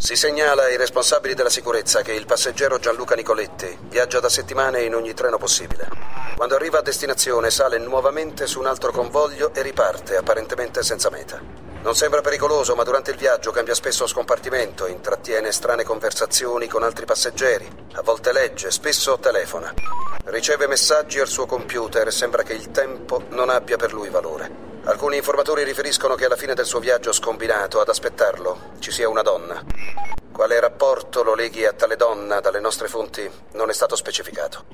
Si segnala ai responsabili della sicurezza che il passeggero Gianluca Nicoletti viaggia da settimane in ogni treno possibile. Quando arriva a destinazione sale nuovamente su un altro convoglio e riparte, apparentemente senza meta. Non sembra pericoloso, ma durante il viaggio cambia spesso scompartimento, intrattiene strane conversazioni con altri passeggeri, a volte legge, spesso telefona. Riceve messaggi al suo computer e sembra che il tempo non abbia per lui valore. Alcuni informatori riferiscono che alla fine del suo viaggio scombinato ad aspettarlo ci sia una donna. Quale rapporto lo leghi a tale donna dalle nostre fonti non è stato specificato.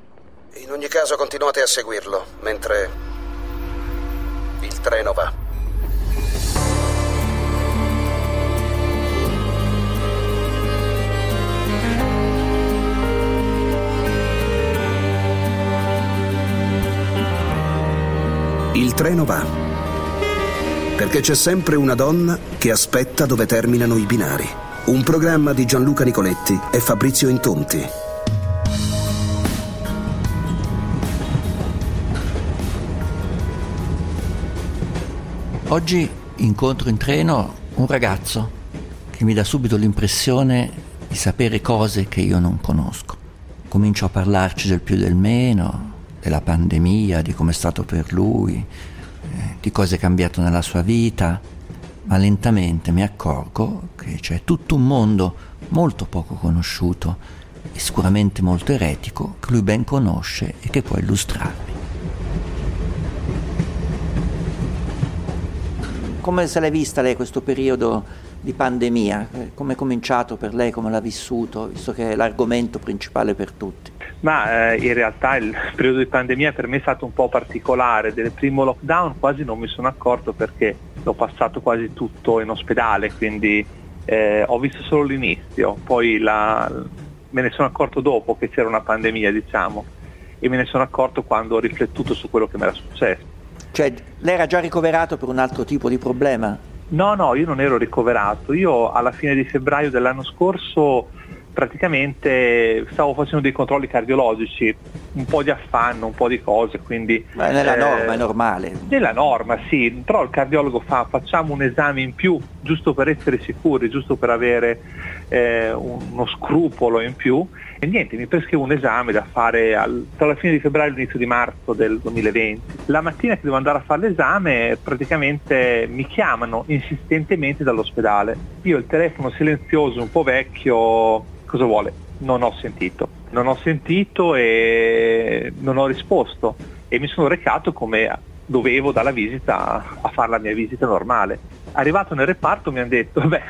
In ogni caso continuate a seguirlo mentre il treno va. Il treno va perché c'è sempre una donna che aspetta dove terminano i binari. Un programma di Gianluca Nicoletti e Fabrizio Intonti. Oggi incontro in treno un ragazzo che mi dà subito l'impressione di sapere cose che io non conosco. Comincio a parlarci del più del meno, della pandemia, di come è stato per lui, di cosa è cambiato nella sua vita, ma lentamente mi accorgo che c'è tutto un mondo molto poco conosciuto e sicuramente molto eretico che lui ben conosce e che può illustrarmi. Come se l'è vista lei questo periodo di pandemia? Come è cominciato per lei, come l'ha vissuto, visto che è l'argomento principale per tutti? Ma eh, in realtà il periodo di pandemia per me è stato un po' particolare. Del primo lockdown quasi non mi sono accorto perché l'ho passato quasi tutto in ospedale, quindi eh, ho visto solo l'inizio, poi la, me ne sono accorto dopo che c'era una pandemia, diciamo, e me ne sono accorto quando ho riflettuto su quello che mi era successo. Cioè, lei era già ricoverato per un altro tipo di problema? No, no, io non ero ricoverato. Io alla fine di febbraio dell'anno scorso praticamente stavo facendo dei controlli cardiologici, un po' di affanno, un po' di cose, quindi... Ma nella eh, norma, è normale. Nella norma, sì, però il cardiologo fa facciamo un esame in più, giusto per essere sicuri, giusto per avere eh, uno scrupolo in più e niente, mi prescrivo un esame da fare al, tra la fine di febbraio e l'inizio di marzo del 2020. La mattina che devo andare a fare l'esame praticamente mi chiamano insistentemente dall'ospedale. Io il telefono silenzioso, un po' vecchio, cosa vuole? Non ho sentito. Non ho sentito e non ho risposto e mi sono recato come dovevo dalla visita a fare la mia visita normale. Arrivato nel reparto mi hanno detto, beh,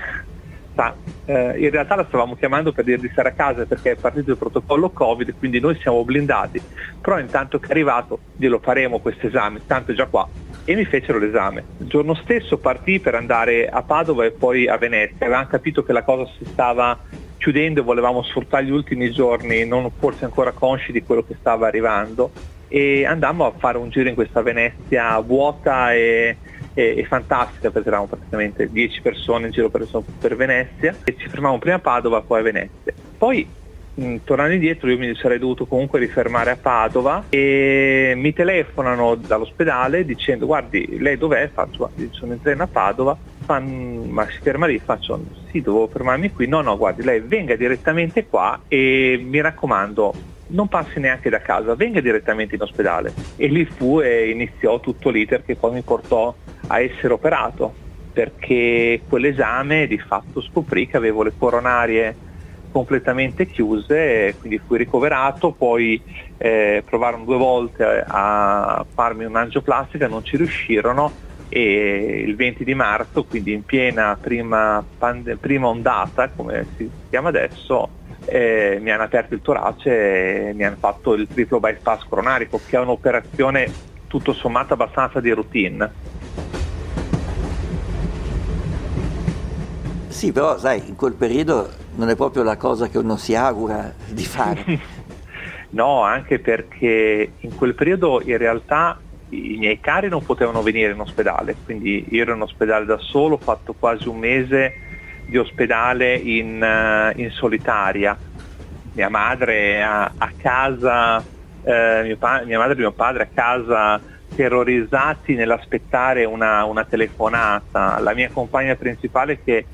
sa, eh, in realtà la stavamo chiamando per dir di stare a casa perché è partito il protocollo Covid, quindi noi siamo blindati, però intanto che è arrivato glielo faremo questo esame, tanto è già qua. E mi fecero l'esame. Il giorno stesso partì per andare a Padova e poi a Venezia. Avevamo capito che la cosa si stava chiudendo volevamo sfruttare gli ultimi giorni, non forse ancora consci di quello che stava arrivando e andammo a fare un giro in questa Venezia vuota e, e, e fantastica perché eravamo praticamente 10 persone in giro per, per Venezia e ci fermavamo prima a Padova poi a Venezia. Poi tornando indietro io mi sarei dovuto comunque rifermare a Padova e mi telefonano dall'ospedale dicendo guardi lei dov'è? Faccio sono in treno a Padova fan, ma si ferma lì, faccio sì, devo fermarmi qui, no, no, guardi, lei venga direttamente qua e mi raccomando, non passi neanche da casa, venga direttamente in ospedale. E lì fu e iniziò tutto l'iter che poi mi portò a essere operato, perché quell'esame di fatto scoprì che avevo le coronarie completamente chiuse, quindi fui ricoverato, poi eh, provarono due volte a farmi un'angioplastica, non ci riuscirono e il 20 di marzo, quindi in piena prima, pande- prima ondata, come si chiama adesso, eh, mi hanno aperto il torace e mi hanno fatto il triplo bypass coronarico, che è un'operazione tutto sommato abbastanza di routine. Sì, però sai, in quel periodo non è proprio la cosa che uno si augura di fare. no, anche perché in quel periodo in realtà i miei cari non potevano venire in ospedale, quindi io ero in ospedale da solo, ho fatto quasi un mese di ospedale in, uh, in solitaria. Mia madre a, a casa, eh, mio pa- mia madre e mio padre a casa terrorizzati nell'aspettare una, una, telefonata. La mia compagna principale che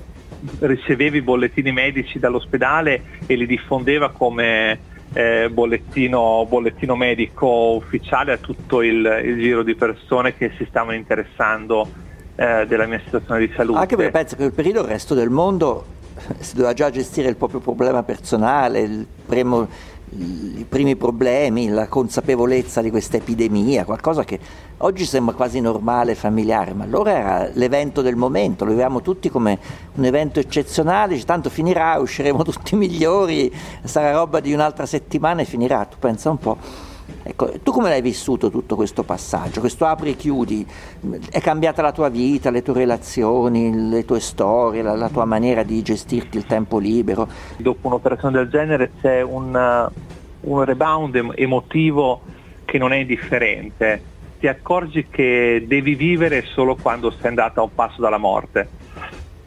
riceveva i bollettini medici dall'ospedale e li diffondeva come eh, bollettino, bollettino, medico ufficiale a tutto il, il, giro di persone che si stavano interessando eh, della mia situazione di salute. Anche perché penso che nel periodo il resto del mondo si doveva già gestire il proprio problema personale, il primo i primi problemi, la consapevolezza di questa epidemia, qualcosa che oggi sembra quasi normale, familiare, ma allora era l'evento del momento, lo vediamo tutti come un evento eccezionale, tanto finirà, usciremo tutti migliori, sarà roba di un'altra settimana e finirà, tu pensa un po'. Ecco, tu come l'hai vissuto tutto questo passaggio, questo apri e chiudi? È cambiata la tua vita, le tue relazioni, le tue storie, la, la tua maniera di gestirti il tempo libero? Dopo un'operazione del genere c'è un, un rebound emotivo che non è indifferente. Ti accorgi che devi vivere solo quando sei andata a un passo dalla morte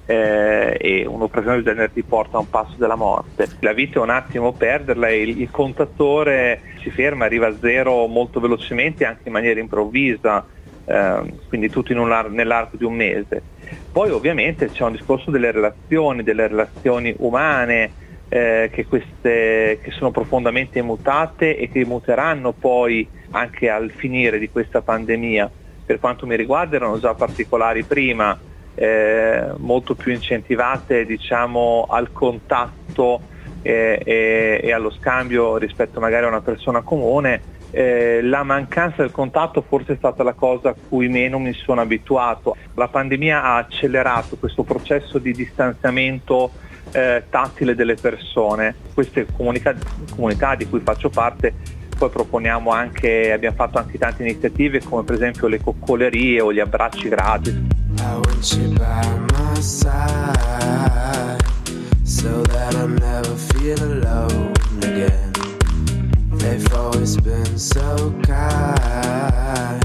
eh, e un'operazione del genere ti porta a un passo della morte. La vita è un attimo perderla e il, il contatore si ferma, arriva a zero molto velocemente anche in maniera improvvisa, eh, quindi tutto un, nell'arco di un mese. Poi ovviamente c'è un discorso delle relazioni, delle relazioni umane, eh, che, queste, che sono profondamente mutate e che muteranno poi anche al finire di questa pandemia. Per quanto mi riguarda erano già particolari prima, eh, molto più incentivate diciamo, al contatto eh, e, e, allo scambio rispetto magari a una persona comune, eh, la mancanza del contatto forse è stata la cosa a cui meno mi sono abituato. La pandemia ha accelerato questo processo di distanziamento eh, tattile delle persone. Queste comunità, comunità di cui faccio parte poi proponiamo anche, abbiamo fatto anche tante iniziative come per esempio le coccolerie o gli abbracci gratis. I want you by my side so that I never feel alone again. They've always been so kind,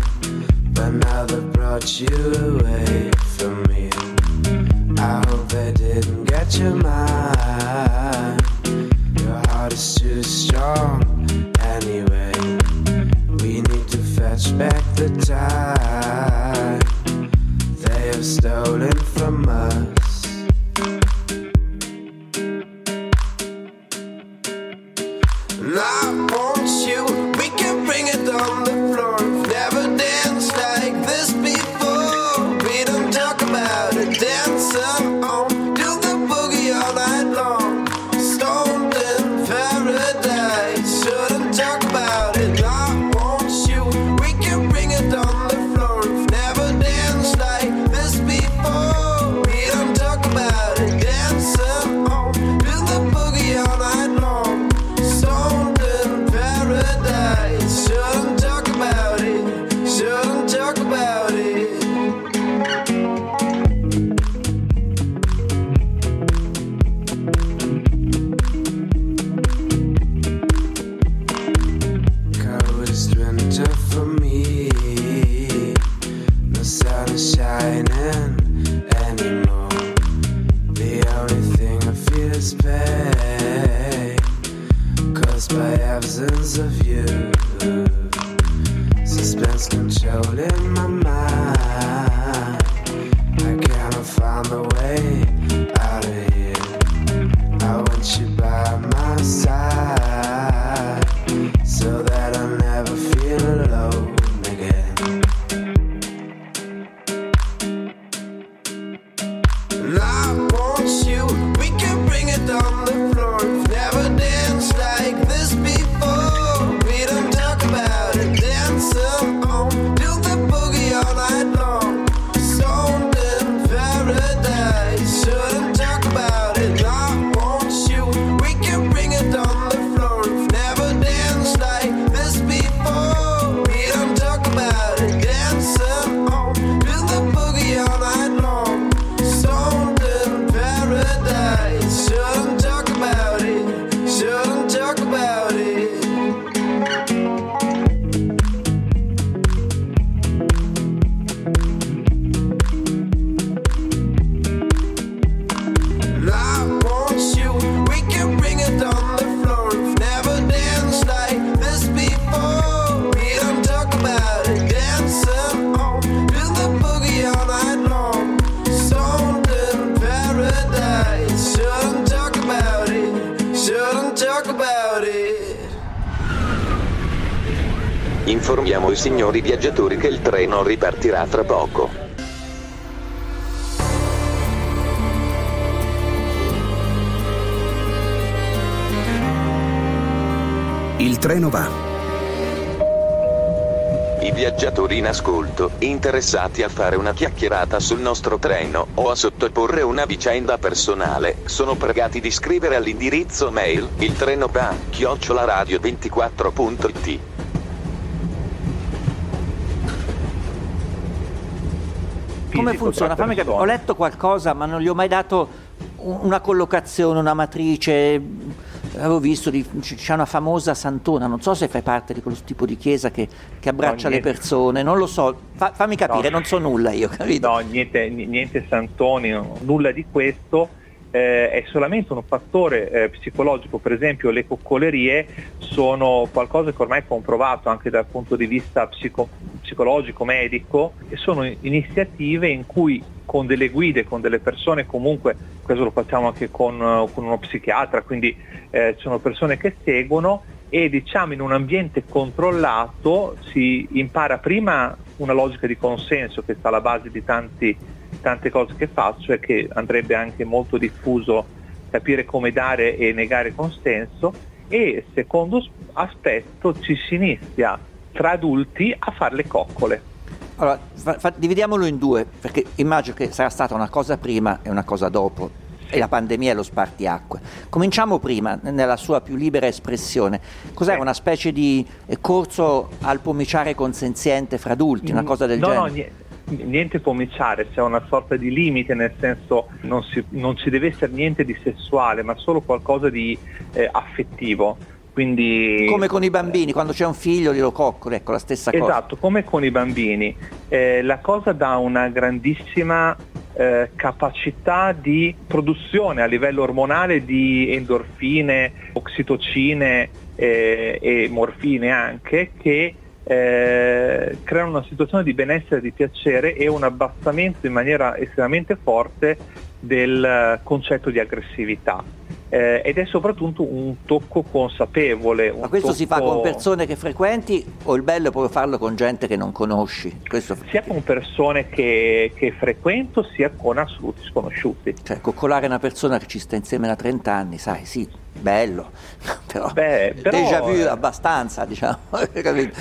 but now they've brought you away from me. I hope they didn't get your mind. Your heart is too strong anyway. We need to fetch back the time have stolen from us. Informiamo i signori viaggiatori che il treno ripartirà fra poco. Il treno va. I viaggiatori in ascolto, interessati a fare una chiacchierata sul nostro treno o a sottoporre una vicenda personale, sono pregati di scrivere all'indirizzo mail il treno va chiocciolaradio24.it. Come funziona? tra Fammi capire. Ho letto qualcosa, ma non gli ho mai dato un- una collocazione, una matrice. Avevo visto, di, c'è una famosa santona, non so se fai parte di quello tipo di chiesa che, che abbraccia No, le persone, non lo so, Fa- fammi capire, No. non so nulla io, capito? No, niente, ni- niente santoni, nulla di questo. Eh, è solamente un fattore eh, psicologico, per esempio le coccolerie sono qualcosa che ormai è comprovato anche dal punto di vista psico- psicologico, medico, e sono iniziative in cui con delle guide, con delle persone comunque, questo lo facciamo anche con, eh, con uno psichiatra, quindi eh, sono persone che seguono e diciamo in un ambiente controllato si impara prima una logica di consenso che sta alla base di tanti- tante cose che faccio e che andrebbe anche molto diffuso capire come dare e negare consenso e secondo aspetto ci si inizia tra adulti a fare le coccole. Allora, fa- fa- dividiamolo in due, perché immagino che sarà stata una cosa prima e una cosa dopo. E la pandemia e lo spartiacque. Cominciamo prima, nella sua più libera espressione. Cos'era Sì. una specie di eh, corso al pomiciare consenziente fra adulti, una cosa del no, genere? No, nie- niente pomiciare, c'è una sorta di limite, nel senso non, si- non ci deve essere niente di sessuale, ma solo qualcosa di eh, affettivo. Quindi, Come con i bambini, quando c'è un figlio glielo coccoli, ecco la stessa cosa. Esatto, come con i bambini. Eh, la cosa dà una grandissima eh, capacità di produzione a livello ormonale di endorfine, oxitocine eh, e morfine anche che eh, creano una situazione di benessere, di piacere e un abbassamento in maniera estremamente forte del eh, concetto di aggressività. Eh, ed è soprattutto un tocco consapevole. un Ma questo si fa tocco- con persone che frequenti o il bello è proprio farlo con gente che non conosci? Questo, sia con persone che, che frequento sia con assoluti sconosciuti. cioè, coccolare una persona che ci sta insieme da 30 anni, sai, sì, bello, però, Beh, però, déjà vu eh, abbastanza, diciamo?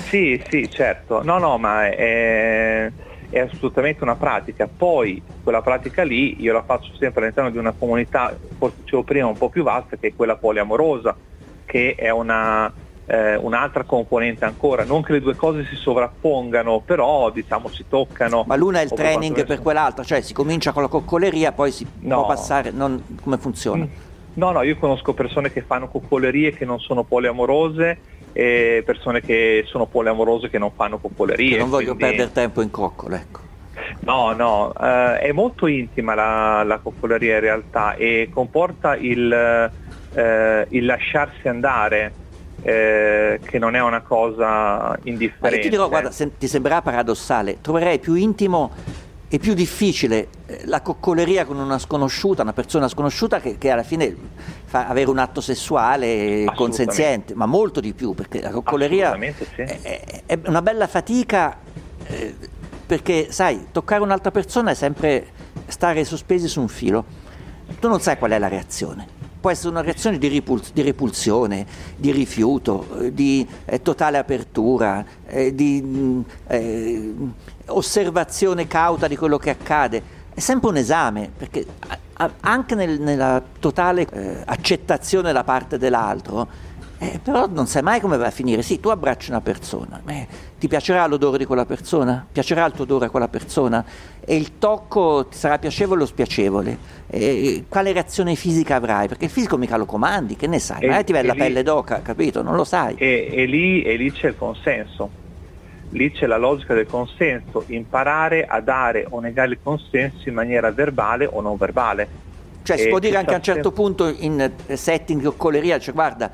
Sì, sì, certo. No, no, ma è, è assolutamente una pratica. Poi quella pratica lì io la faccio sempre all'interno di una comunità, forse dicevo prima, un po' più vasta, che è quella poliamorosa, che è una, eh, un'altra componente ancora. Non che le due cose si sovrappongano, però diciamo si toccano. Ma l'una è il training quantomeno- per quell'altra, cioè si comincia con la coccoleria, poi si No. può passare, non- come funziona? Mm. No, no, io conosco persone che fanno coccolerie che non sono poliamorose e persone che sono poliamorose che non fanno coccolerie. Io non voglio quindi- perdere tempo in coccole, ecco. No, no, eh, è molto intima la, la coccoleria in realtà e comporta il, eh, il lasciarsi andare, eh, che non è una cosa Ma io indifferente. ti dirò, guarda, se- ti sembrerà paradossale, troverei più intimo e più difficile eh, la coccoleria con una sconosciuta, una persona sconosciuta che, che alla fine fa avere un atto sessuale consenziente, ma molto di più, perché la coccoleria sì. è, è- è una bella fatica, eh, perché sai, toccare un'altra persona è sempre stare sospesi su un filo. Tu non sai qual è la reazione. Può essere una reazione di, ripul- di repulsione, di rifiuto, eh, di eh, totale apertura, eh, di mh, eh, osservazione cauta di quello che accade. È sempre un esame, perché a- a- anche nel- nella totale eh, accettazione da parte dell'altro, eh, però non sai mai come va a finire. Sì, tu abbracci una persona, ti piacerà l'odore di quella persona? Piacerà il tuo odore a quella persona? E il tocco ti sarà piacevole o spiacevole? E quale reazione fisica avrai? Perché il fisico mica lo comandi, che ne sai? Magari ti viene e la lì- pelle d'oca, capito? Non lo sai. E, e lì, e lì c'è il consenso, lì c'è la logica del consenso, imparare a dare o negare il consenso in maniera verbale o non verbale. Cioè si E può dire anche a un certo punto in eh, setting di coccoleria, cioè guarda,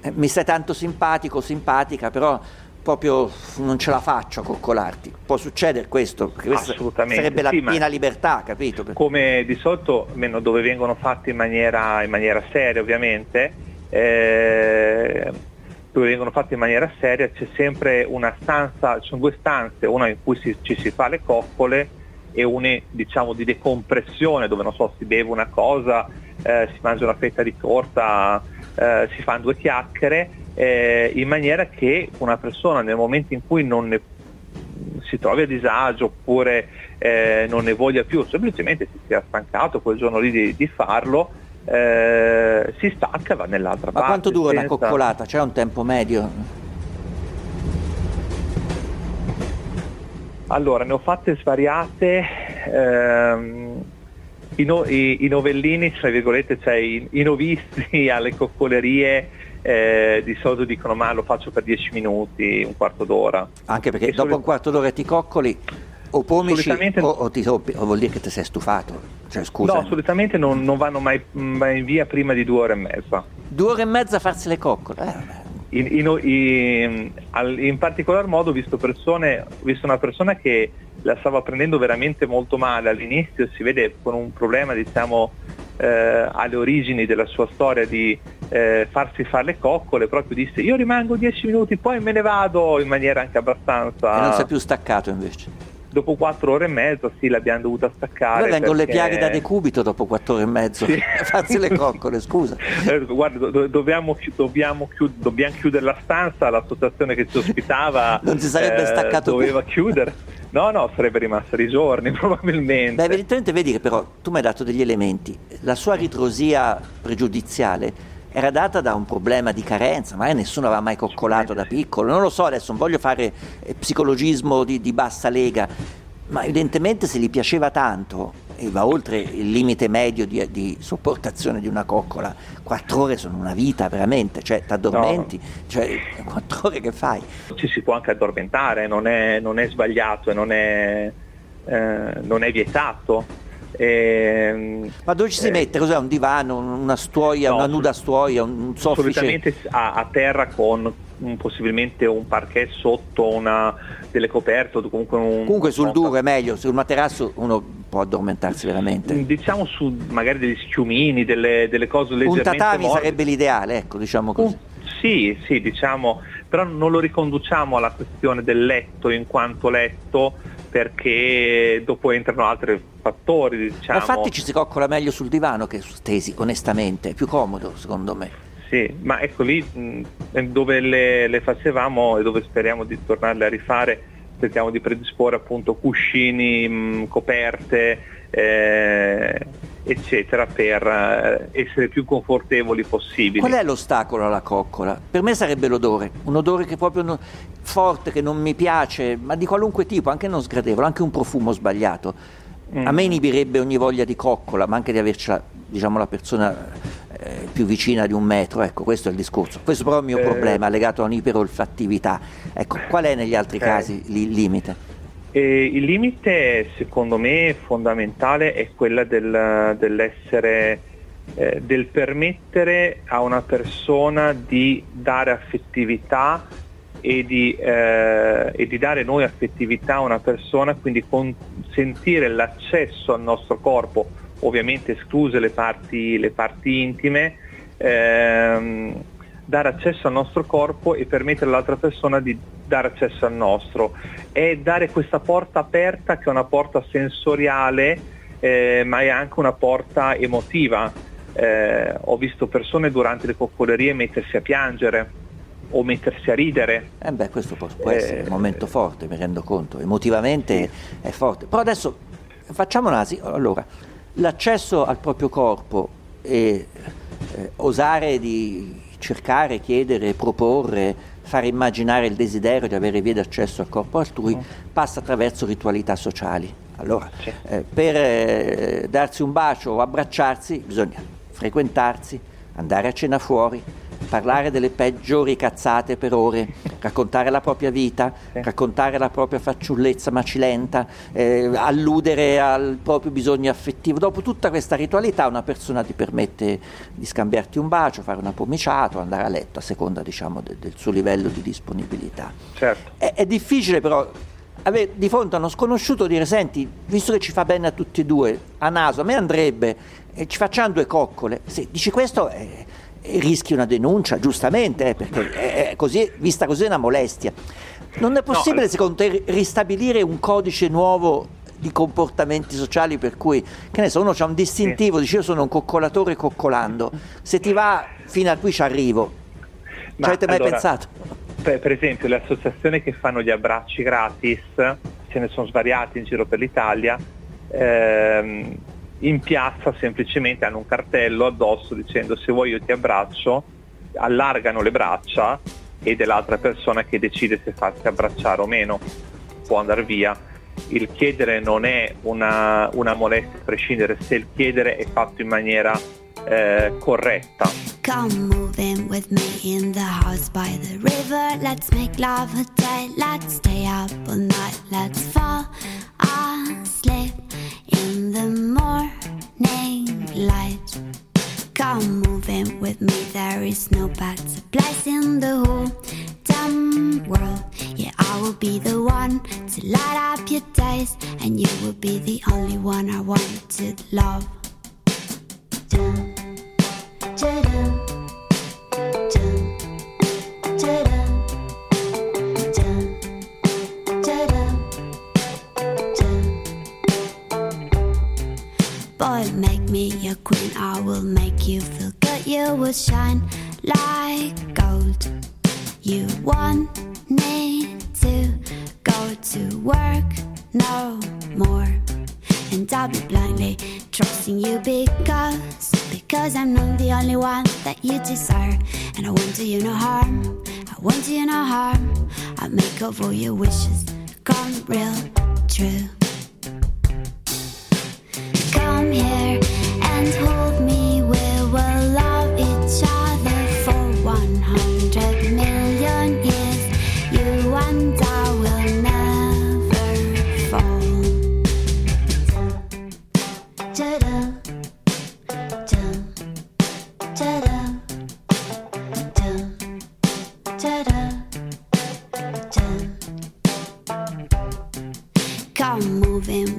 eh, mi stai tanto simpatico, simpatica, però proprio non ce la faccio a coccolarti. Può succedere questo, che questa Assolutamente, sarebbe la sì, piena libertà, capito? come di solito almeno dove vengono fatti in maniera, in maniera seria ovviamente, eh, dove vengono fatti in maniera seria c'è sempre una stanza, ci sono due stanze, una in cui si- ci si fa le coccole e una diciamo di decompressione dove non so si beve una cosa, eh, si mangia una fetta di torta, eh, si fanno due chiacchiere, eh, in maniera che una persona nel momento in cui non ne si trovi a disagio oppure eh, non ne voglia più, semplicemente si sia stancato quel giorno lì di, di farlo, eh, si stacca e va nell'altra Ma parte. quanto dura una senza- coccolata? C'è un tempo medio? Allora, ne ho fatte svariate. ehm, i, no- i- i novellini, tra virgolette, cioè i, i novizi alle coccolerie eh, di solito dicono ma lo faccio per 10 minuti, un quarto d'ora. Anche perché E dopo soli- un quarto d'ora ti coccoli o pomici Solitamente- o, o ti rompi, o vuol dire che ti sei stufato. Cioè, scusa. No, solitamente non, non vanno mai, mai via prima di due ore e mezza. Due ore e mezza a farsi le coccole. Eh. In, in- in- in particolar modo ho visto, persone, ho visto una persona che la stava prendendo veramente molto male all'inizio, si vede con un problema diciamo eh, alle origini della sua storia di eh, farsi fare le coccole, proprio disse io rimango 10 minuti poi me ne vado in maniera anche abbastanza... E non sei più staccato invece. Dopo quattro ore e mezza sì l'abbiamo dovuta staccare. Noi vengono le perché- piaghe da decubito dopo quattro ore e mezzo Sì. farsi le coccole, scusa. Eh, Guarda, do- do- dobbiamo, chi- dobbiamo, chiud- dobbiamo chiudere la stanza, l'associazione che ci ospitava Non si sarebbe staccato doveva più. chiudere. No, no, sarebbe rimasta dei giorni probabilmente. Beh, evidentemente vedi che però tu mi hai dato degli elementi. La sua ritrosia pregiudiziale era data da un problema di carenza, magari nessuno aveva mai coccolato da piccolo, non lo so adesso, non voglio fare eh, psicologismo di, di bassa lega, ma evidentemente se gli piaceva tanto e va oltre il limite medio di, di sopportazione di una coccola, quattro ore sono una vita veramente, cioè ti addormenti, cioè quattro ore che fai? Ci si può anche addormentare, non è, non è sbagliato e non è, eh, non è vietato. Ehm, Ma dove ci si eh, mette? Cos'è? Un divano, una stuoia, No, una nuda stuoia, un soffice? solitamente a, a terra con un- possibilmente un parquet sotto una, delle coperte o comunque un... Comunque sul un- duro è meglio, sul materasso uno può addormentarsi veramente. Diciamo su magari degli schiumini, delle, delle cose Un leggermente tatami morbide. sarebbe l'ideale, ecco, diciamo così. Un- sì, sì, diciamo, però non lo riconduciamo alla questione del letto in quanto letto perché dopo entrano altri fattori, diciamo. infatti ci si coccola meglio sul divano che su stesi, onestamente, è più comodo secondo me. Sì, ma ecco lì dove le, le facevamo e dove speriamo di tornarle a rifare, cerchiamo di predisporre appunto cuscini, coperte, eh, eccetera, per eh, essere più confortevoli possibili. Qual è l'ostacolo alla coccola? Per me sarebbe l'odore, un odore che proprio non- forte, che non mi piace, ma di qualunque tipo, anche non sgradevole, anche un profumo sbagliato. A me inibirebbe ogni voglia di coccola, ma anche di avercela, diciamo, la persona eh, più vicina di un metro, ecco, questo è il discorso. Questo però è il mio Eh. problema, legato a un'iperolfattività. Ecco, qual è negli altri Ok. casi il limite? E il limite, secondo me, fondamentale è quella del- dell'essere, eh, del permettere a una persona di dare affettività e di, eh, e di dare noi affettività a una persona, quindi consentire l'accesso al nostro corpo, ovviamente escluse le parti, le parti intime, ehm, dare accesso al nostro corpo e permettere all'altra persona di dare accesso al nostro. È dare questa porta aperta che è una porta sensoriale, eh, ma è anche una porta emotiva. Eh, ho visto persone durante le coccolerie mettersi a piangere o mettersi a ridere. Eh beh, questo può, può essere un momento forte, mi rendo conto, emotivamente è forte. Però adesso facciamo un'asi. Allora, l'accesso al proprio corpo e eh, osare di cercare, chiedere, proporre, fare immaginare il desiderio di avere via d'accesso al corpo altrui passa attraverso ritualità sociali. Allora, eh, per eh, darsi un bacio o abbracciarsi bisogna frequentarsi, andare a cena fuori, parlare delle peggiori cazzate per ore, raccontare la propria vita, sì. raccontare la propria fanciullezza macilenta, eh, alludere al proprio bisogno affettivo. Dopo tutta questa ritualità una persona ti permette di scambiarti un bacio, fare una pomiciata andare a letto a seconda diciamo, de- del suo livello di disponibilità. Certo. È, è difficile però avere di fronte a uno sconosciuto dire senti, visto che ci fa bene a tutti e due, a naso, a me andrebbe, eh, ci facciamo due coccole. Se dici questo eh, rischi una denuncia, giustamente, eh, perché è così, vista così è una molestia. Non è possibile no, secondo te ristabilire un codice nuovo di comportamenti sociali per cui, che ne so, uno ha un distintivo, dice io sono un coccolatore coccolando, se ti va fino a qui ci arrivo. Ci avete mai allora, pensato? per, per esempio le associazioni che fanno gli abbracci gratis, ce ne sono svariati in giro per l'Italia, ehm, in piazza semplicemente hanno un cartello addosso dicendo se vuoi io ti abbraccio, allargano le braccia ed è l'altra persona che decide se farsi abbracciare o meno, può andare via. Il chiedere non è una, una molestia a prescindere se il chiedere è fatto in maniera eh, corretta. Come move in with me in the house by the river. Let's make love a day. Let's stay up all night. Let's fall asleep in the morning light. Come move in with me. There is no better place in the whole damn world. Yeah, I will be the one to light up your days, and you will be the only one I want to love. Boy, make me your queen. I will make you feel good. You will shine like gold. You want me to go to work no more. And I'll be blindly trusting you because Because I'm not the only one that you desire And I want to you no harm I want to you no harm I'll make all your wishes come real true fall. Ta-da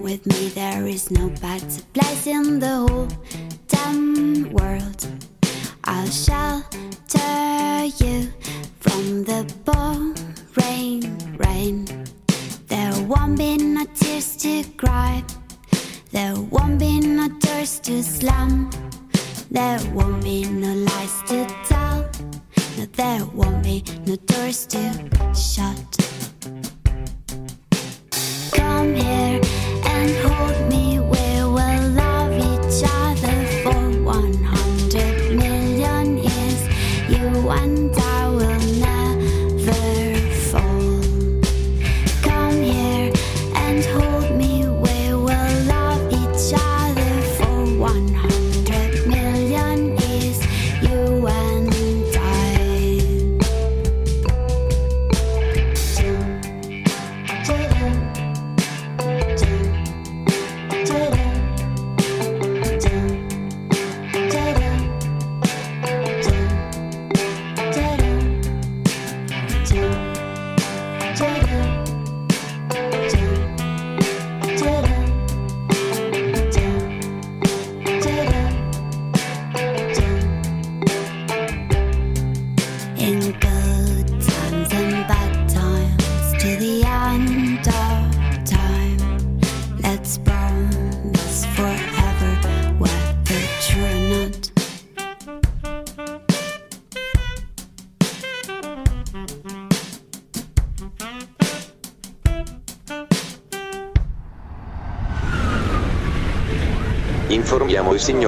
with me, there is no better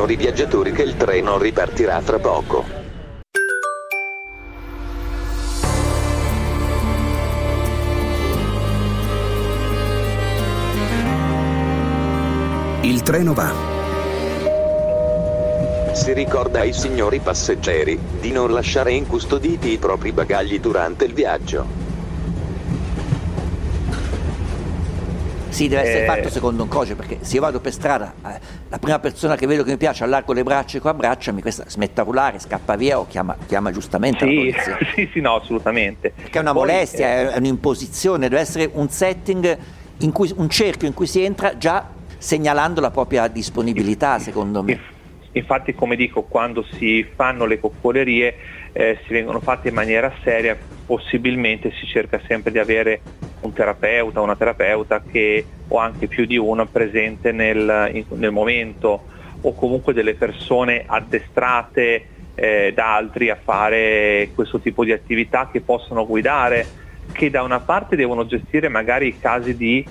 Informiamo i signori viaggiatori che il treno ripartirà tra poco. Il treno va. Si ricorda ai signori passeggeri di non lasciare incustoditi i propri bagagli durante il viaggio. Sì, deve essere Eh. fatto secondo un codice, perché se io vado per strada, eh, la prima persona che vedo che mi piace allargo le braccia e qua abbracciami, questa rullare, scappa via o chiama, chiama giustamente la Sì, polizia. sì, sì, no, assolutamente. Perché è una Poi, molestia, eh, è un'imposizione, deve essere un setting, in cui, un cerchio in cui si entra già segnalando la propria disponibilità, secondo me. Inf- Infatti, come dico, quando si fanno le coccolerie eh, si vengono fatte in maniera seria, possibilmente si cerca sempre di avere un terapeuta, una terapeuta che, o anche più di uno presente nel, in- nel momento o comunque delle persone addestrate eh, da altri a fare questo tipo di attività che possono guidare, che da una parte devono gestire magari i casi di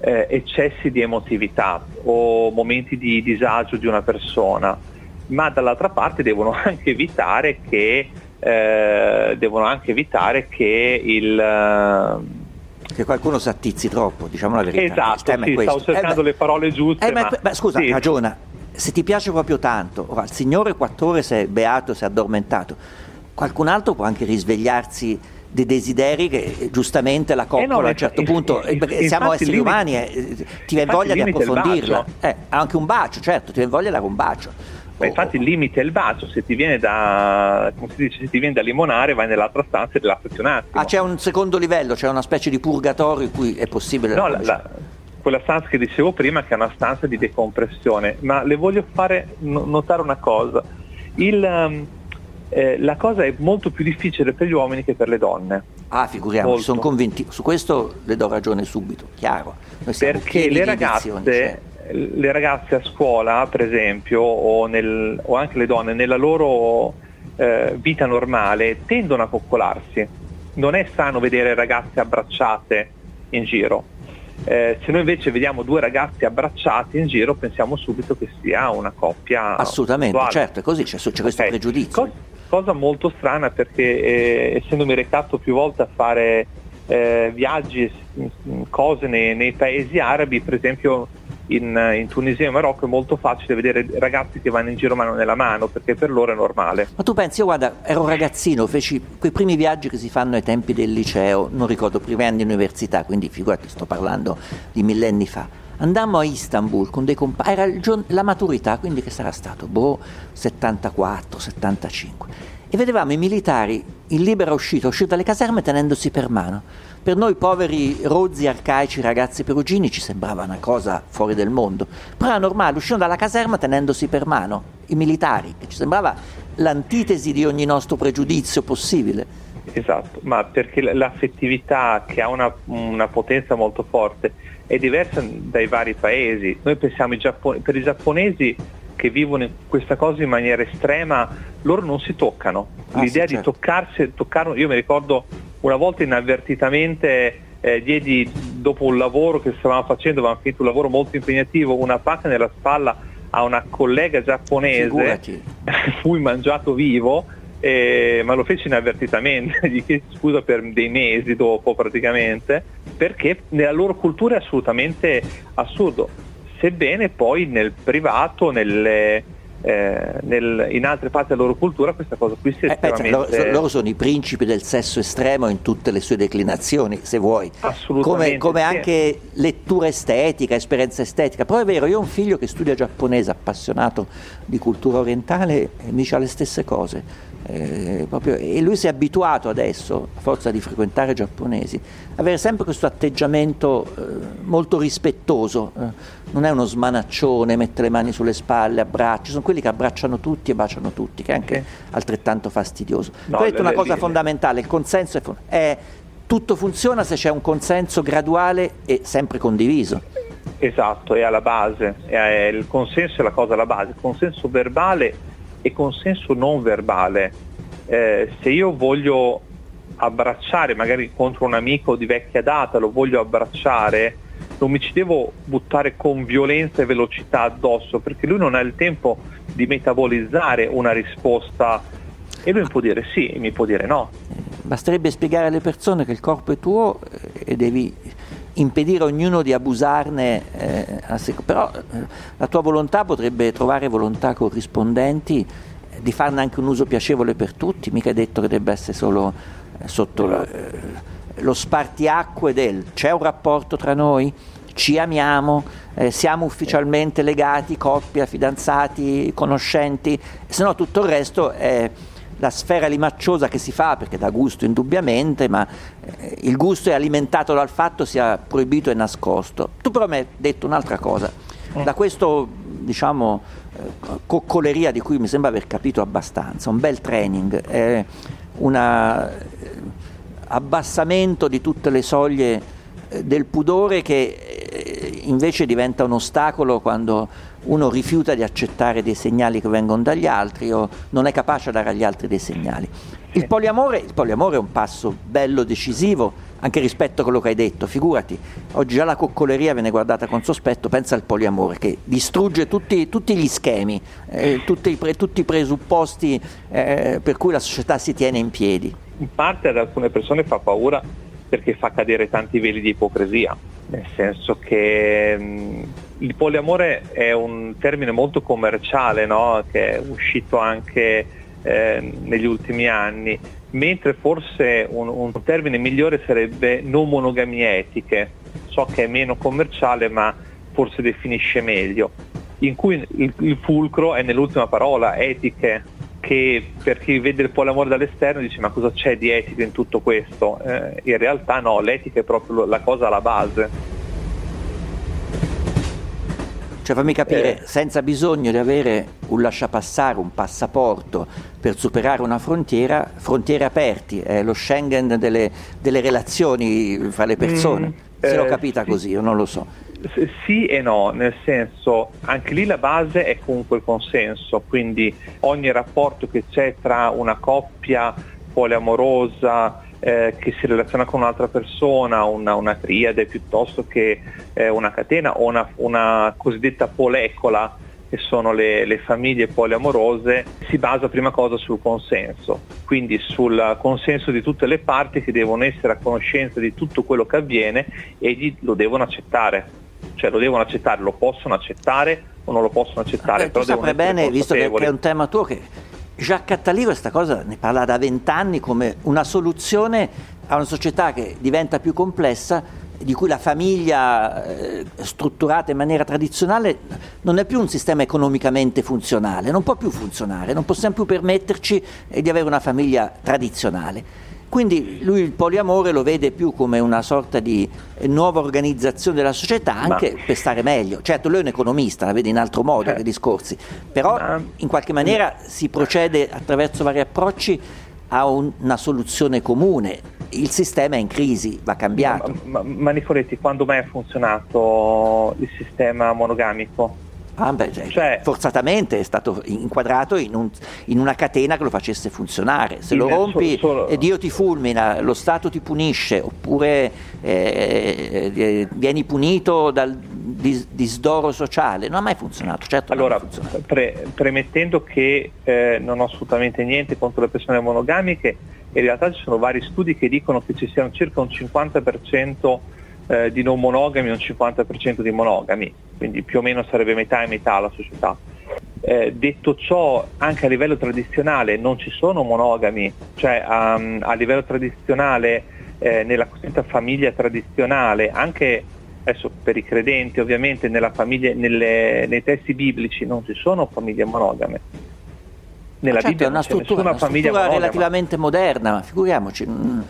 eh, eccessi di emotività o momenti di disagio di una persona, ma dall'altra parte devono anche evitare che, eh, devono anche evitare che il... eh, Che qualcuno si attizzi troppo, diciamo la verità. Esatto, sì, stavo cercando Eh, le parole giuste. Eh, ma, ma- beh, scusa, sì. ragiona. Se ti piace proprio tanto, ora, il Signore quattro ore si è beato, si è addormentato, qualcun altro può anche risvegliarsi dei desideri che eh, giustamente la coccola Eh no, a un certo punto, perché siamo esseri limite- umani, eh, ti viene voglia di approfondirla. Eh, anche un bacio, certo, ti viene voglia di dare un bacio. Ma infatti il limite è il bacio, se ti viene da, come si dice, se ti viene da limonare vai nell'altra stanza e rilassati un attimo. Ah, c'è un secondo livello, c'è una specie di purgatorio in cui è possibile... No, la- la- quella stanza che dicevo prima che è una stanza di decompressione, ma le voglio fare no- notare una cosa. Il, um, eh, la cosa è molto più difficile per gli uomini che per le donne. Ah, figuriamoci, sono convinti. Su questo le do ragione subito, chiaro. Perché le ragazze, cioè. le ragazze a scuola, per esempio, o, nel- o anche le donne, nella loro eh, vita normale, tendono a coccolarsi. Non è sano vedere ragazze abbracciate in giro. Eh, se noi invece vediamo due ragazzi abbracciati in giro, pensiamo subito che sia una coppia. Assolutamente, sessuale. certo, è così, c'è, c'è questo Ok. pregiudizio. Cos- cosa molto strana perché eh, essendomi recato più volte a fare eh, viaggi, cose nei, nei paesi arabi, per esempio in, in Tunisia e Marocco è molto facile vedere ragazzi che vanno in giro mano nella mano perché per loro è normale. Ma tu pensi, io guarda, ero ragazzino, feci quei primi viaggi che si fanno ai tempi del liceo, non ricordo, primi anni di università, quindi figurati, sto parlando di millenni fa. Andammo a Istanbul con dei compagni, era giorno- la maturità, quindi che sarà stato? Boh, 74, 75. E vedevamo i militari in libera uscita, uscire dalle caserme tenendosi per mano. Per noi poveri rozzi arcaici ragazzi perugini ci sembrava una cosa fuori del mondo, però era normale, uscivano dalla caserma tenendosi per mano, i militari, che ci sembrava l'antitesi di ogni nostro pregiudizio possibile. Esatto, ma perché l'affettività che ha una, una potenza molto forte è diversa dai vari paesi. Noi pensiamo ai giappo- per i giapponesi che vivono questa cosa in maniera estrema, loro non si toccano. Ah, L'idea sì, di certo. toccarsi, toccare, io mi ricordo una volta inavvertitamente eh, diedi dopo un lavoro che stavamo facendo, avevamo finito un lavoro molto impegnativo, una pacca nella spalla a una collega giapponese, fui mangiato vivo, eh, ma lo feci inavvertitamente, gli chiesi scusa per dei mesi dopo praticamente, perché nella loro cultura è assolutamente assurdo, sebbene poi nel privato, nelle, eh, nel- in altre parti della loro cultura questa cosa qui sia Eh, pensa, loro, estremamente... loro sono i principi del sesso estremo in tutte le sue declinazioni, se vuoi. Assolutamente, Come, come sì. anche lettura estetica, esperienza estetica. Però è vero, io ho un figlio che studia giapponese, appassionato di cultura orientale, e mi dice le stesse cose. Eh, proprio- e lui si è abituato adesso, a forza di frequentare giapponesi, ad avere sempre questo atteggiamento eh, molto rispettoso. eh. non è uno smanaccione, mette le mani sulle spalle, abbraccia, sono quelli che abbracciano tutti e baciano tutti, che è anche altrettanto fastidioso. No, tu hai detto una cosa le- fondamentale, il consenso è, è- tutto funziona se c'è un consenso graduale e sempre condiviso. Esatto, è alla base, è- il consenso è la cosa alla base, consenso verbale e consenso non verbale. Eh, se io voglio abbracciare magari contro un amico di vecchia data, lo voglio abbracciare, non mi ci devo buttare con violenza e velocità addosso, perché lui non ha il tempo di metabolizzare una risposta e lui mi può dire sì, mi può dire no. Basterebbe spiegare alle persone che il corpo è tuo eh, e devi impedire a ognuno di abusarne, eh, sec- però eh, la tua volontà potrebbe trovare volontà corrispondenti eh, di farne anche un uso piacevole per tutti, mica è detto che debba essere solo eh, sotto eh, lo spartiacque del c'è un rapporto tra noi, ci amiamo, eh, siamo ufficialmente legati, coppia, fidanzati, conoscenti, se no tutto il resto è la sfera limacciosa che si fa, perché dà gusto indubbiamente, ma eh, il gusto è alimentato dal fatto sia proibito e nascosto. Tu però mi hai detto un'altra cosa, mm. da questo diciamo eh, coccoleria di cui mi sembra aver capito abbastanza, un bel training, eh, un abbassamento di tutte le soglie eh, del pudore che eh, invece diventa un ostacolo quando uno rifiuta di accettare dei segnali che vengono dagli altri o non è capace a dare agli altri dei segnali. Il poliamore, il poliamore è un passo bello, decisivo, anche rispetto a quello che hai detto, figurati, oggi già la coccoleria viene guardata con sospetto, pensa al poliamore che distrugge tutti, tutti gli schemi, eh, tutti, i, tutti, i presupposti eh, per cui la società si tiene in piedi. In parte ad alcune persone fa paura perché fa cadere tanti veli di ipocrisia, nel senso che mh, il poliamore è un termine molto commerciale no? che è uscito anche eh, negli ultimi anni, mentre forse un, un, termine migliore sarebbe non monogamie etiche, so che è meno commerciale ma forse definisce meglio, in cui il, il fulcro è nell'ultima parola, etiche, che per chi vede il poliamore dall'esterno dice ma cosa c'è di etico in tutto questo? Eh, in realtà no, l'etica è proprio la cosa alla base. Cioè fammi capire, eh. senza bisogno di avere un lasciapassare, un passaporto per superare una frontiera, frontiere aperti, è lo Schengen delle, delle relazioni fra le persone. Mm, Se eh, l'ho capita sì. così, io non lo so. Sì e no, nel senso anche lì la base è comunque il consenso, quindi ogni rapporto che c'è tra una coppia poliamorosa eh, che si relaziona con un'altra persona, una, una triade piuttosto che eh, una catena o una, una cosiddetta polecola che sono le, le, famiglie poliamorose, si basa prima cosa sul consenso, quindi sul consenso di tutte le parti che devono essere a conoscenza di tutto quello che avviene e lo devono accettare cioè lo devono accettare, lo possono accettare o non lo possono accettare. Eh, però tu saprai bene, visto che, è un tema tuo, che Jacques Attali questa cosa ne parla da vent'anni come una soluzione a una società che diventa più complessa di cui la famiglia eh, strutturata in maniera tradizionale non è più un sistema economicamente funzionale, non può più funzionare, non possiamo più permetterci eh, di avere una famiglia tradizionale. Quindi lui il poliamore lo vede più come una sorta di eh, nuova organizzazione della società anche Ma... per stare meglio. Certo, lui è un economista, la vede in altro modo eh. i discorsi, però Ma... in qualche maniera si procede attraverso vari approcci a un, una soluzione comune. Il sistema è in crisi, va cambiato. Ma, ma, ma Nicoletti, quando mai ha funzionato il sistema monogamico? Ah, beh, cioè, cioè, forzatamente è stato inquadrato in, un, in, una catena che lo facesse funzionare. Se lo rompi solo, solo... Dio ti fulmina, lo Stato ti punisce, oppure eh, eh, vieni punito dal dis- disdoro sociale. Non ha mai funzionato. Certo allora, funzionato. Pre- premettendo che eh, non ho assolutamente niente contro le persone monogamiche, in realtà ci sono vari studi che dicono che ci siano circa un 50% eh, di non monogami e un 50% di monogami, quindi più o meno sarebbe metà e metà la società. Eh, detto ciò, anche a livello tradizionale non ci sono monogami, cioè um, a livello tradizionale, eh, nella cosiddetta famiglia tradizionale, anche adesso per i credenti ovviamente famiglia, nelle, nei testi biblici non ci sono famiglie monogame. Nella certo, Bibbia è una struttura, una struttura relativamente moderna, ma figuriamoci. Mm,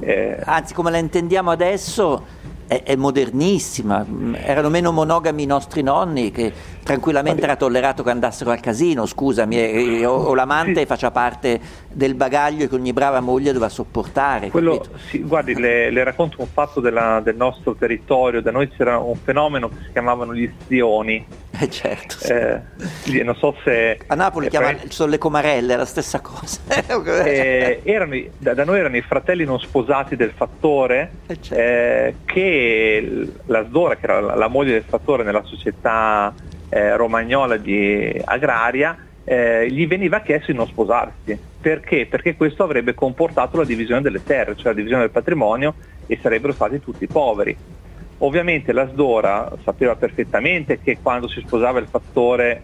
eh, anzi come la intendiamo adesso è, è, modernissima, erano meno monogami i nostri nonni che tranquillamente era tollerato che andassero al casino, scusami, e, o, o, l'amante sì. faccia parte del bagaglio che ogni brava moglie doveva sopportare. Quello, sì, guardi, le, le, racconto un fatto della, del nostro territorio, da noi c'era un fenomeno che si chiamavano gli stioni. Eh certo. Sì. Eh, non so se... A Napoli chiamano, pre... sono le comarelle, è la stessa cosa. eh, erano, da, da, noi erano i fratelli non sposati del fattore eh, certo. Eh, che la Sdora, che era la, la moglie del fattore nella società eh, romagnola di agraria, eh, gli veniva chiesto di non sposarsi. Perché? Perché questo avrebbe comportato la divisione delle terre, cioè la divisione del patrimonio e sarebbero stati tutti poveri. Ovviamente la Sdora sapeva perfettamente che quando si sposava il fattore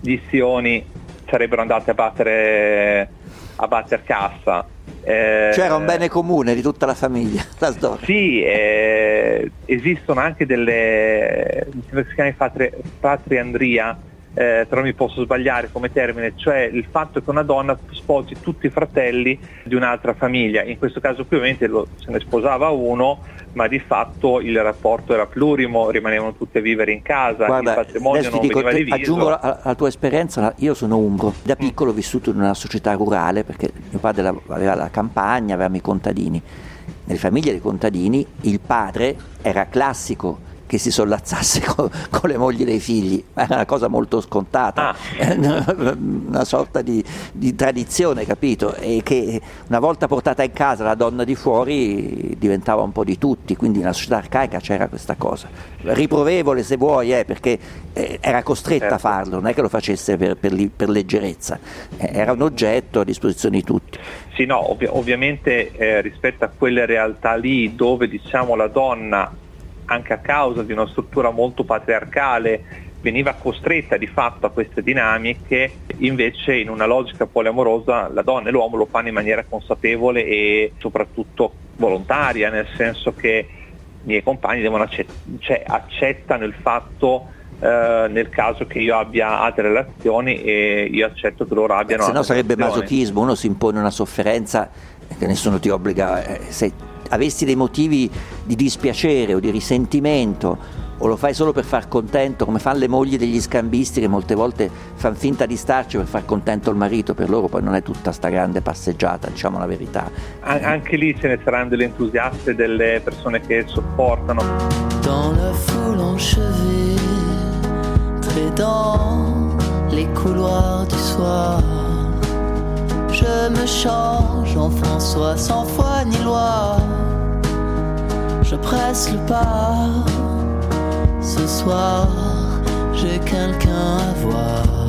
gli Sioni sarebbero andati a battere, a battere cassa. Eh, C'era un bene comune di tutta la famiglia, la Sdora. Sì, eh, esistono anche delle, mi sembra che si chiami patri, patriandria, eh, però mi posso sbagliare come termine, cioè il fatto che una donna sposi tutti i fratelli di un'altra famiglia, in questo caso qui ovviamente lo, se ne sposava uno, ma di fatto il rapporto era plurimo, rimanevano tutti a vivere in casa, Guarda, il patrimonio non dico, veniva diviso. Aggiungo alla tua esperienza, io sono umbro, da piccolo ho vissuto in una società rurale perché mio padre aveva la campagna, avevamo i contadini. Nelle famiglie dei contadini il padre era classico che si sollazzasse con, con, le mogli dei figli, era una cosa molto scontata, ah. una sorta di, di, tradizione, capito? E che una volta portata in casa la donna di fuori diventava un po' di tutti, quindi nella società arcaica c'era questa cosa. Riprovevole se vuoi, eh, perché eh, era costretta certo. a farlo, non è che lo facesse per, per, per leggerezza, eh, era un oggetto a disposizione di tutti. Sì, no, ovvi- ovviamente eh, rispetto a quelle realtà lì dove diciamo la donna anche a causa di una struttura molto patriarcale veniva costretta di fatto a queste dinamiche, invece in una logica poliamorosa la donna e l'uomo lo fanno in maniera consapevole e soprattutto volontaria, nel senso che i miei compagni accett- cioè, accettano il fatto eh, nel caso che io abbia altre relazioni e io accetto che loro abbiano... Se no sarebbe masochismo, uno si impone una sofferenza che nessuno ti obbliga, eh, sei avessi dei motivi di dispiacere o di risentimento o lo fai solo per far contento, come fanno le mogli degli scambisti che molte volte fanno finta di starci per far contento il marito, per loro poi non è tutta sta grande passeggiata, diciamo la verità. An- anche lì ce ne saranno delle entusiaste, delle persone che sopportano. Dans la foule enchevée, près dans les couloirs du soir. Je me change en François sans foi ni loi. Je presse le pas. Ce soir, j'ai quelqu'un à voir.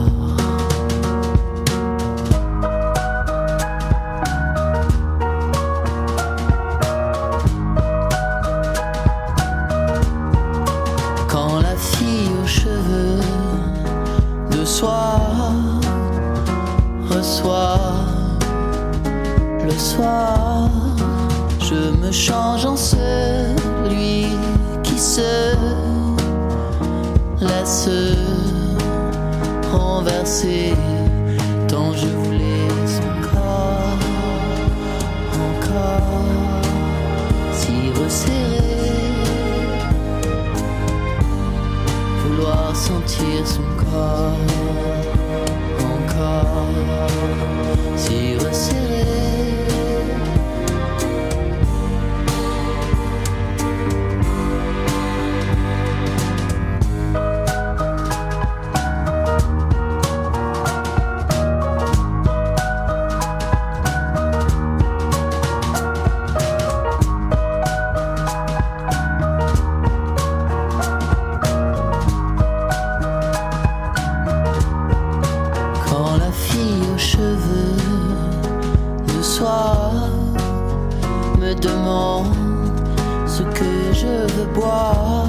ce que je veux boire.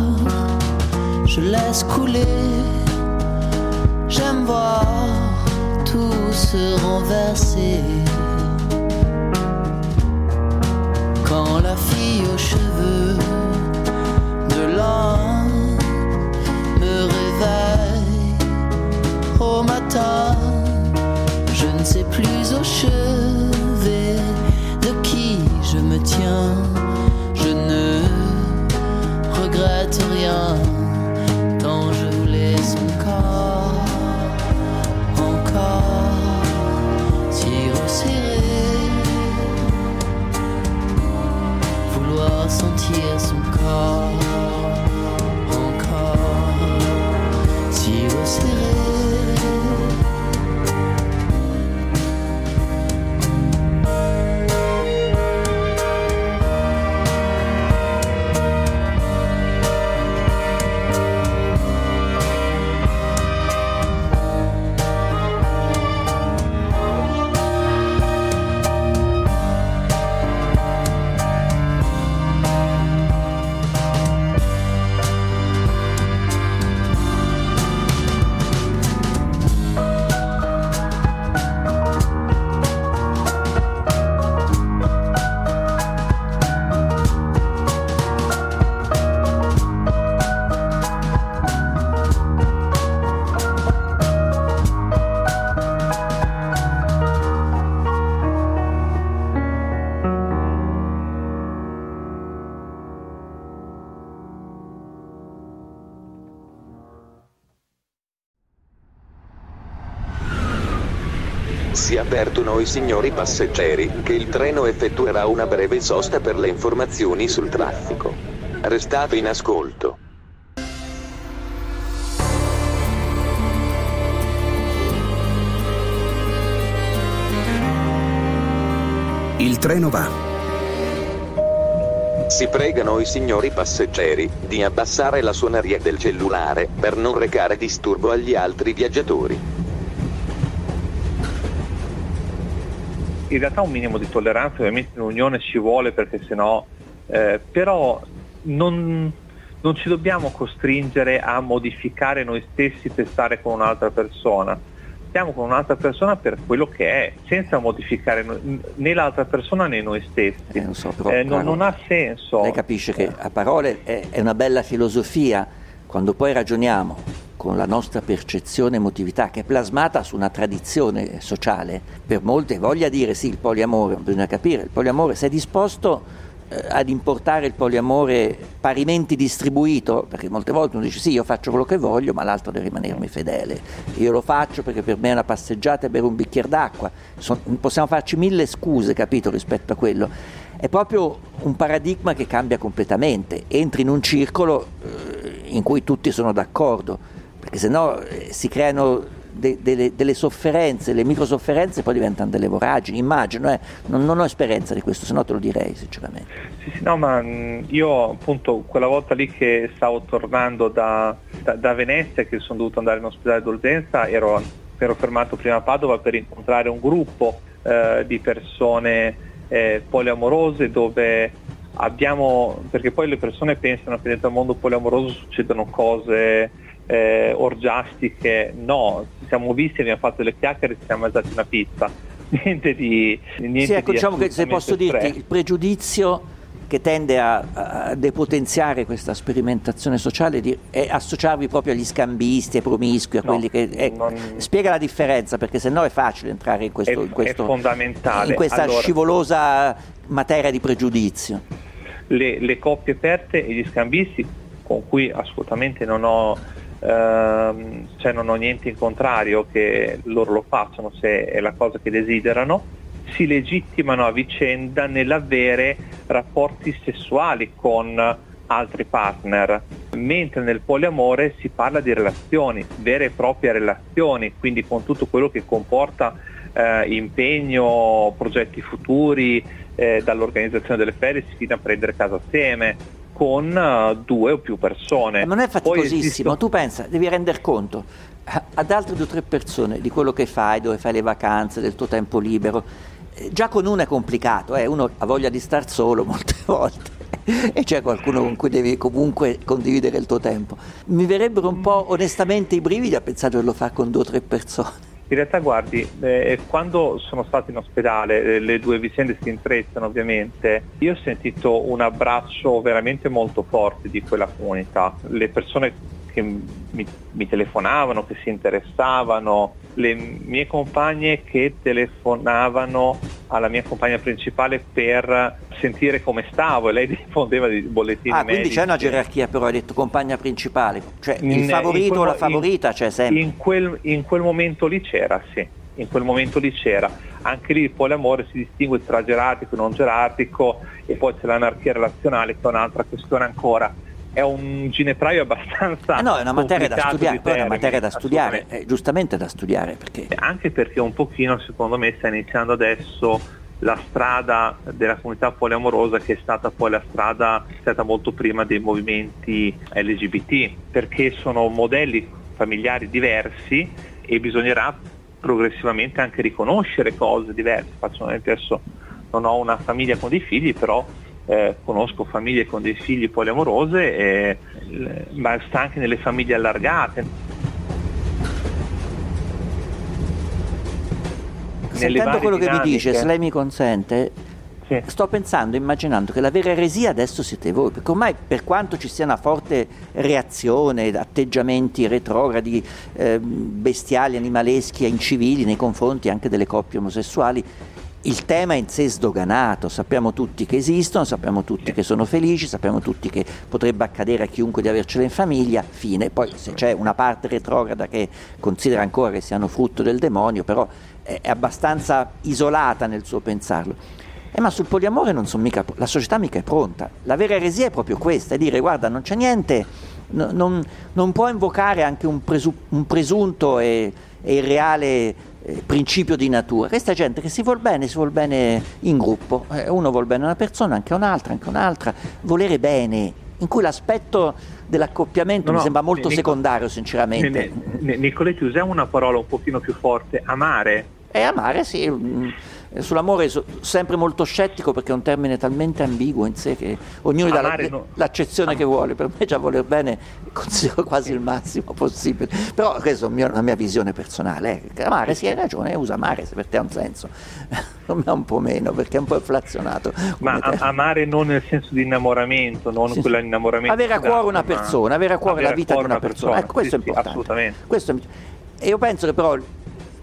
Je laisse couler, j'aime voir tout se renverser. Quand la fille aux cheveux de l'un me réveille au matin, je ne sais plus au cheveux je ne regrette rien. Si avvertono i signori passeggeri che il treno effettuerà una breve sosta per le informazioni sul traffico. Restate in ascolto. Il treno va. Si pregano i signori passeggeri di abbassare la suoneria del cellulare per non recare disturbo agli altri viaggiatori. In realtà un minimo di tolleranza ovviamente in unione ci vuole perché sennò eh, però non, non ci dobbiamo costringere a modificare noi stessi per stare con un'altra persona. Stiamo con un'altra persona per quello che è senza modificare né l'altra persona né noi stessi. Eh, lo so, però, Eh, non, non ha senso. Lei capisce che a parole è, è una bella filosofia, quando poi ragioniamo con la nostra percezione emotività che è plasmata su una tradizione sociale, per molte voglia dire sì, il poliamore, bisogna capire, il poliamore sei disposto eh, ad importare il poliamore parimenti distribuito, perché molte volte uno dice sì, io faccio quello che voglio, ma l'altro deve rimanermi fedele. Io lo faccio perché per me è una passeggiata e bere un bicchiere d'acqua. Son- possiamo farci mille scuse, capito, rispetto a quello. È proprio un paradigma che cambia completamente. Entri in un circolo eh, in cui tutti sono d'accordo, perché sennò eh, si creano de- delle, delle sofferenze, le microsofferenze poi diventano delle voragini. Immagino, eh, non, non ho esperienza di questo, se no te lo direi sinceramente. Sì, sì, no, ma mh, io appunto quella volta lì che stavo tornando da, da- da Venezia, che sono dovuto andare in ospedale d'urgenza, ero, ero fermato prima a Padova per incontrare un gruppo eh, di persone eh, poliamorose dove abbiamo, perché poi le persone pensano che dentro il mondo poliamoroso succedono cose eh, orgiastiche, no, ci siamo visti, abbiamo fatto le chiacchiere e ci siamo mangiati una pizza, niente di... Niente Sì, ecco, di diciamo che se posso dirti, estremo. il pregiudizio che tende a, a depotenziare questa sperimentazione sociale di- è associarvi proprio agli scambisti, ai promiscui, a No, quelli che... ecco, non- Spiega la differenza, perché sennò è facile entrare in, questo, È- in, questo- è in questa Allora- scivolosa materia di pregiudizio. le, le coppie aperte e gli scambisti con cui assolutamente non ho, ehm, cioè non ho niente in contrario che loro lo facciano se è la cosa che desiderano, si legittimano a vicenda nell'avere rapporti sessuali con altri partner, mentre nel poliamore si parla di relazioni, vere e proprie relazioni, quindi con tutto quello che comporta eh, impegno, progetti futuri, eh, dall'organizzazione delle ferie si fino a prendere casa assieme con eh, due o più persone. Ma non è faticosissimo, esistono- tu pensa, devi rendere conto eh, ad altre due o tre persone di quello che fai, dove fai le vacanze, del tuo tempo libero. Eh, Già con uno è complicato, eh, uno ha voglia di star solo molte volte e c'è qualcuno con cui devi comunque condividere il tuo tempo. Mi verrebbero un po' onestamente i brividi a pensare di doverlo fare con due o tre persone. In realtà guardi, eh, quando sono stato in ospedale, eh, le due vicende si intrecciano ovviamente, io ho sentito un abbraccio veramente molto forte di quella comunità. Le persone che mi, mi telefonavano, che si interessavano, le mie compagne che telefonavano alla mia compagna principale per sentire come stavo e lei rispondeva di bollettini Ah, quindi medici. c'è una gerarchia però, hai detto compagna principale, cioè il in favorito o la favorita c'è sempre. In quel, in quel momento lì c'era, sì. In quel momento lì c'era. Anche lì il poliamore si distingue tra gerarchico e non gerarchico e poi c'è l'anarchia relazionale che è un'altra questione ancora. È un ginepraio abbastanza. Eh no, è una materia da studiare, di poi è una termini, materia da studiare, è giustamente da studiare perché Anche perché un pochino, secondo me, sta iniziando adesso la strada della comunità poliamorosa che è stata poi la strada stata molto prima dei movimenti LGBT, perché sono modelli familiari diversi e bisognerà progressivamente anche riconoscere cose diverse. Faccio un esempio, adesso non ho una famiglia con dei figli, però eh, conosco famiglie con dei figli poliamorose, e, eh, ma sta anche nelle famiglie allargate. Sentendo quello che mi dice, dinamiche. se lei mi consente, Sì. sto pensando, immaginando che la vera eresia adesso siete voi, perché ormai per quanto ci sia una forte reazione, atteggiamenti retrogradi, eh, bestiali, animaleschi, incivili nei confronti anche delle coppie omosessuali, il tema in sé sdoganato, sappiamo tutti che esistono, sappiamo tutti che sono felici, sappiamo tutti che potrebbe accadere a chiunque di avercela in famiglia, fine. Poi se c'è una parte retrograda che considera ancora che siano frutto del demonio, però è, abbastanza isolata nel suo pensarlo. Eh, ma sul poliamore non son mica, la società mica è pronta. La vera eresia è proprio questa, è dire guarda non c'è niente, no, non, non, può invocare anche un, presu, un presunto e, e irreale eh, principio di natura. Questa gente che si vuol bene, si vuol bene in gruppo, eh, uno vuol bene una persona, anche un'altra, anche un'altra, volere bene, in cui l'aspetto dell'accoppiamento no, mi sembra molto Nico, secondario sinceramente. Nicoletti usiamo una parola un pochino più forte, amare. E amare sì, mm, eh, sull'amore sono sempre molto scettico perché è un termine talmente ambiguo in sé che ognuno dà la, no. l'accezione Am- che vuole. Per me già voler bene considero quasi il massimo possibile. Però questa è la mia visione personale. Eh. Amare, sì, hai ragione, usa amare se per te ha un senso. Non me un po' meno perché è un po' inflazionato. Ma a- amare non nel senso di innamoramento, non sì. quell'innamoramento. Avere a cuore una persona, avere a cuore avere la vita di una persona. persona. Ecco, questo sì, è importante. assolutamente. Questo è... E io penso che però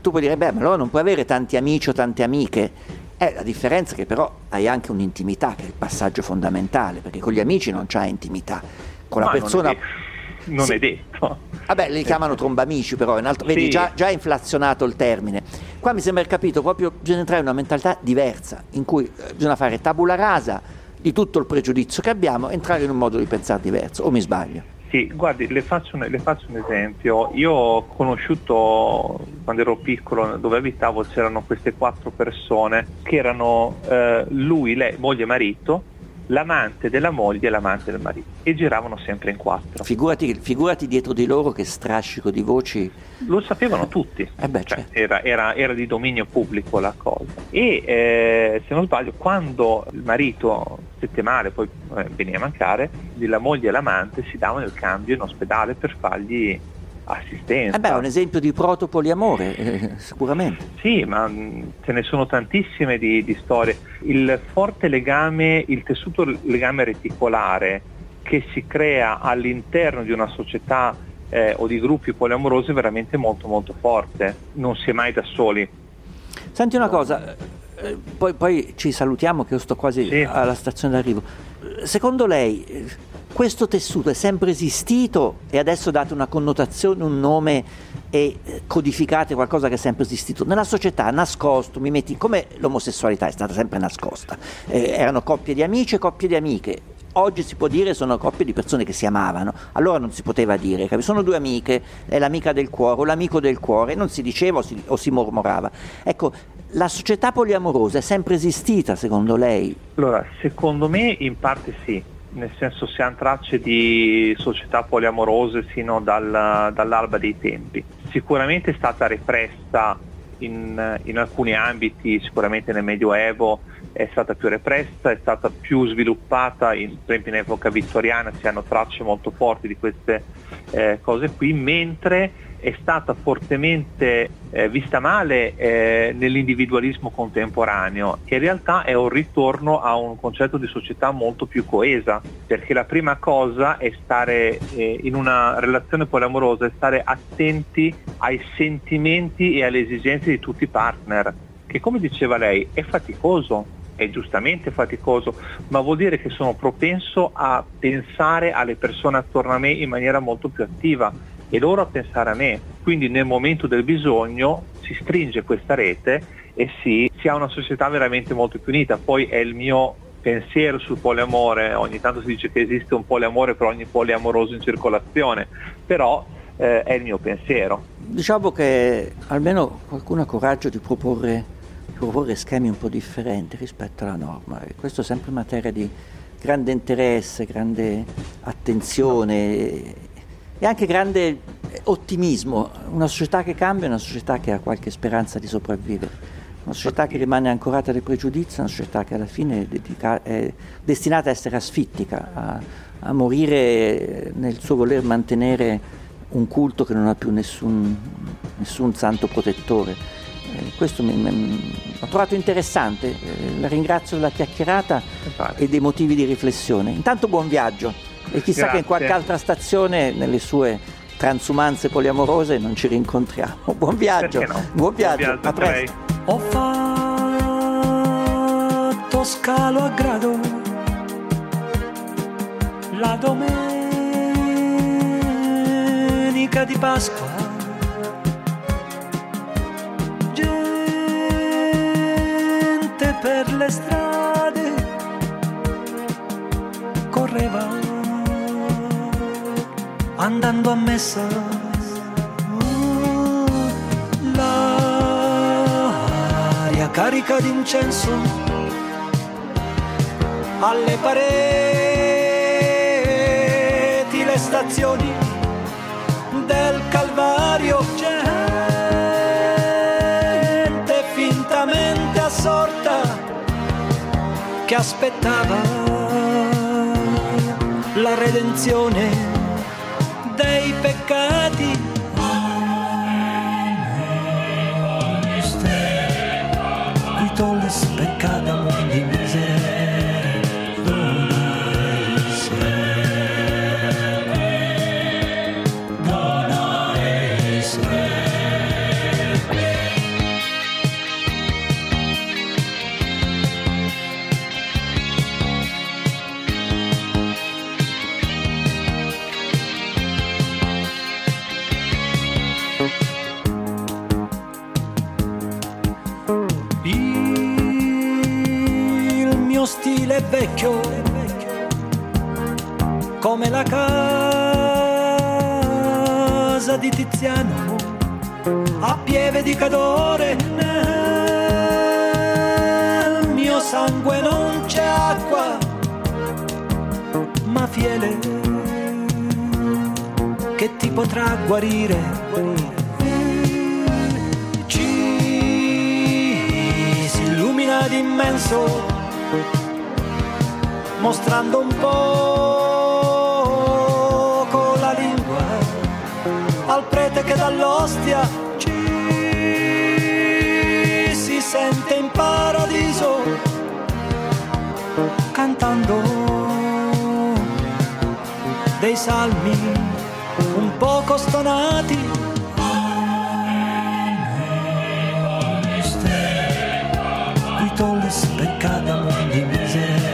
tu puoi dire, beh, ma allora non puoi avere tanti amici o tante amiche. Eh, la differenza è che però hai anche un'intimità, che è il passaggio fondamentale, perché con gli amici non c'hai intimità. Con la ma persona... Non è, non sì. è detto. Vabbè, li chiamano trombamici però, in altro... sì. vedi, già, già è inflazionato il termine. Qua mi sembra capito, proprio bisogna entrare in una mentalità diversa, in cui eh, bisogna fare tabula rasa di tutto il pregiudizio che abbiamo, entrare in un modo di pensare diverso, o mi sbaglio? Sì, guardi, le faccio, le faccio, un, esempio. Io ho conosciuto, quando ero piccolo, dove abitavo, c'erano queste quattro persone che erano eh, lui, lei, moglie e marito, l'amante della moglie e l'amante del marito e giravano sempre in quattro. Figurati, figurati dietro di loro che strascico di voci. Lo sapevano tutti, eh beh, cioè, certo. era, era, era, di dominio pubblico la cosa. E eh, se non sbaglio, quando il marito stette male, poi eh, veniva a mancare, la moglie e l'amante si davano il cambio in ospedale per fargli assistenza. Eh beh, è un esempio di protopoliamore, eh, sicuramente. Sì, ma mm, ce ne sono tantissime di, di, storie. Il forte legame, il tessuto legame reticolare che si crea all'interno di una società eh, o di gruppi poliamorosi è veramente molto molto forte, non si è mai da soli. Senti una cosa, eh, poi, poi, ci salutiamo che io sto quasi sì. alla stazione d'arrivo. Secondo lei questo tessuto è sempre esistito e adesso date una connotazione, un nome e codificate qualcosa che è sempre esistito. Nella società nascosto, mi metti come l'omosessualità è stata sempre nascosta. Eh, erano coppie di amici e coppie di amiche. Oggi si può dire sono coppie di persone che si amavano, allora non si poteva dire, sono due amiche, è l'amica del cuore o l'amico del cuore, non si diceva o si, o si mormorava. Ecco, la società poliamorosa è sempre esistita secondo lei? Allora, secondo me in parte sì, nel senso si hanno tracce di società poliamorose sino dal, dall'alba dei tempi. Sicuramente è stata repressa in, in, alcuni ambiti, sicuramente nel Medioevo è stata più repressa, è stata più sviluppata, in, per esempio in epoca vittoriana si hanno tracce molto forti di queste eh, cose qui, mentre è stata fortemente eh, vista male eh, nell'individualismo contemporaneo e in realtà è un ritorno a un concetto di società molto più coesa, perché la prima cosa è stare eh, in una relazione poliamorosa, è stare attenti ai sentimenti e alle esigenze di tutti i partner, che come diceva lei è faticoso, è giustamente faticoso, ma vuol dire che sono propenso a pensare alle persone attorno a me in maniera molto più attiva e loro a pensare a me. Quindi nel momento del bisogno si stringe questa rete e si, si ha una società veramente molto più unita. Poi è il mio pensiero sul poliamore, ogni tanto si dice che esiste un poliamore per ogni poliamoroso in circolazione, però eh, è il mio pensiero. Diciamo che almeno qualcuno ha coraggio di proporre, proporre schemi un po' differenti rispetto alla norma. Questo è sempre materia di grande interesse, grande attenzione e anche grande ottimismo. Una società che cambia è una società che ha qualche speranza di sopravvivere. Una società che rimane ancorata dai pregiudizi, una società che alla fine è, dedica- è destinata a essere asfittica, a, a, morire nel suo voler mantenere un culto che non ha più nessun, nessun santo protettore. Eh, questo mi, mi, ho trovato interessante, eh, la ringrazio della chiacchierata e dei motivi di riflessione. Intanto buon viaggio e chissà Grazie. che in qualche altra stazione nelle sue transumanze poliamorose non ci rincontriamo. Buon viaggio, no? buon viaggio, buon viaggio a presto. Ho fatto scalo a grado la domenica di Pasqua. Gesù per le strade correva andando a messa. L'aria carica d'incenso alle pareti le stazioni del Calvario. Gente fintamente assorta che aspettava la redenzione Mio stile vecchio, come la casa di Tiziano, a pieve di cadore. Nel mio sangue non c'è acqua, ma fiele che ti potrà guarire. Ci si illumina d'immenso, mostrando un poco la lingua al prete che dall'ostia ci si sente in paradiso cantando dei salmi un poco stonati. Qui tolles peccadamos di miseria,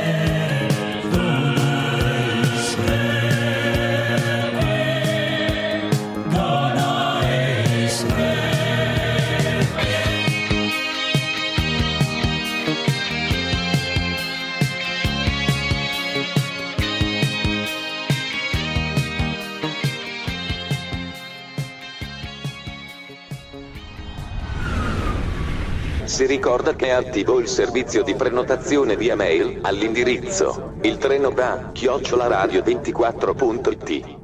Si ricorda che è attivo il servizio di prenotazione via mail all'indirizzo il treno va chiocciolaradio24.it